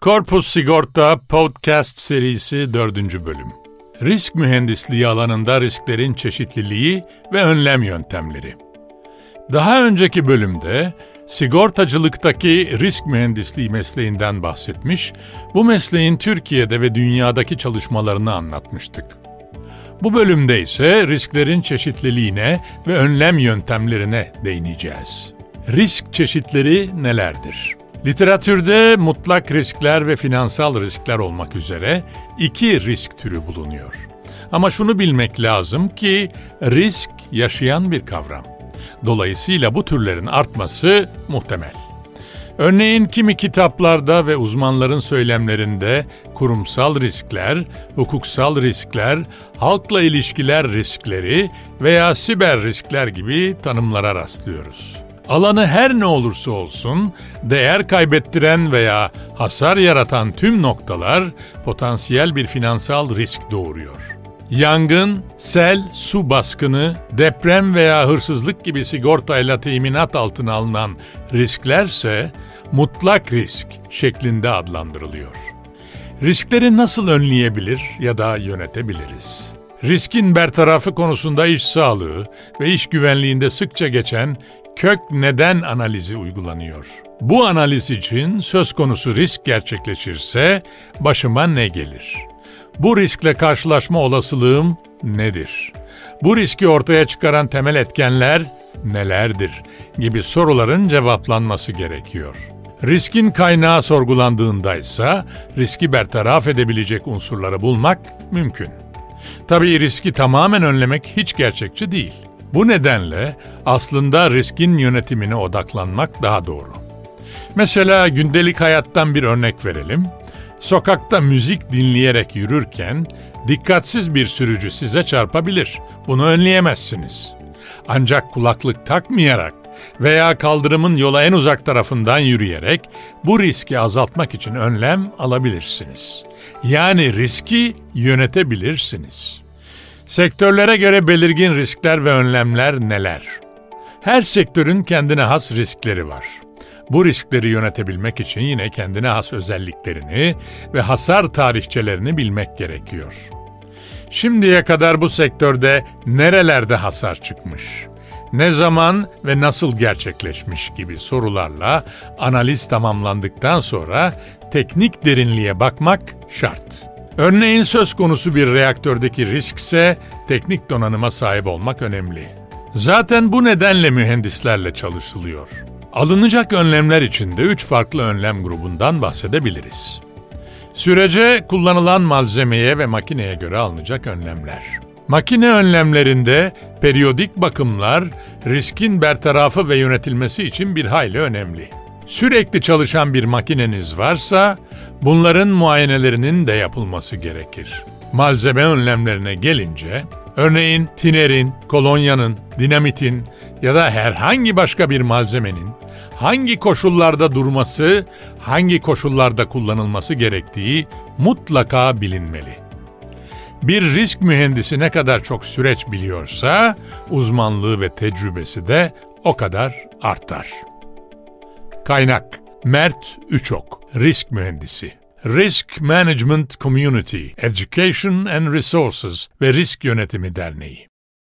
Korpus Sigorta Podcast serisi 4. bölüm. Risk mühendisliği alanında risklerin çeşitliliği ve önlem yöntemleri. Daha önceki bölümde sigortacılıktaki risk mühendisliği mesleğinden bahsetmiş, bu mesleğin Türkiye'de ve dünyadaki çalışmalarını anlatmıştık. Bu bölümde ise risklerin çeşitliliğine ve önlem yöntemlerine değineceğiz. Risk çeşitleri nelerdir? Literatürde mutlak riskler ve finansal riskler olmak üzere iki risk türü bulunuyor. Ama şunu bilmek lazım ki risk yaşayan bir kavram. Dolayısıyla bu türlerin artması muhtemel. Örneğin kimi kitaplarda ve uzmanların söylemlerinde kurumsal riskler, hukuksal riskler, halkla ilişkiler riskleri veya siber riskler gibi tanımlara rastlıyoruz. Alanı her ne olursa olsun değer kaybettiren veya hasar yaratan tüm noktalar potansiyel bir finansal risk doğuruyor. Yangın, sel, su baskını, deprem veya hırsızlık gibi sigortayla teminat altına alınan risklerse mutlak risk şeklinde adlandırılıyor. Riskleri nasıl önleyebilir ya da yönetebiliriz? Riskin bertarafı konusunda iş sağlığı ve iş güvenliğinde sıkça geçen kök neden analizi uygulanıyor. Bu analiz için söz konusu risk gerçekleşirse başıma ne gelir? Bu riskle karşılaşma olasılığım nedir? Bu riski ortaya çıkaran temel etkenler nelerdir? gibi soruların cevaplanması gerekiyor. Riskin kaynağı sorgulandığında ise riski bertaraf edebilecek unsurları bulmak mümkün. Tabii riski tamamen önlemek hiç gerçekçi değil. Bu nedenle aslında riskin yönetimine odaklanmak daha doğru. Mesela gündelik hayattan bir örnek verelim. Sokakta müzik dinleyerek yürürken dikkatsiz bir sürücü size çarpabilir. Bunu önleyemezsiniz. Ancak kulaklık takmayarak veya kaldırımın yola en uzak tarafından yürüyerek bu riski azaltmak için önlem alabilirsiniz. Yani riski yönetebilirsiniz. Sektörlere göre belirgin riskler ve önlemler neler? Her sektörün kendine has riskleri var. Bu riskleri yönetebilmek için yine kendine has özelliklerini ve hasar tarihçelerini bilmek gerekiyor. Şimdiye kadar bu sektörde nerelerde hasar çıkmış? Ne zaman ve nasıl gerçekleşmiş gibi sorularla analiz tamamlandıktan sonra teknik derinliğe bakmak şart. Örneğin söz konusu bir reaktördeki riskse teknik donanıma sahip olmak önemli. Zaten bu nedenle mühendislerle çalışılıyor. Alınacak önlemler içinde üç farklı önlem grubundan bahsedebiliriz. Sürece kullanılan malzemeye ve makineye göre alınacak önlemler. Makine önlemlerinde periyodik bakımlar riskin bertarafı ve yönetilmesi için bir hayli önemli. Sürekli çalışan bir makineniz varsa bunların muayenelerinin de yapılması gerekir. Malzeme önlemlerine gelince örneğin tinerin, kolonyanın, dinamitin ya da herhangi başka bir malzemenin hangi koşullarda durması, hangi koşullarda kullanılması gerektiği mutlaka bilinmeli. Bir risk mühendisi ne kadar çok süreç biliyorsa uzmanlığı ve tecrübesi de o kadar artar. Kaynak Mert Üçok, Risk Mühendisi. Risk Management Community, Education and Resources ve Risk Yönetimi Derneği.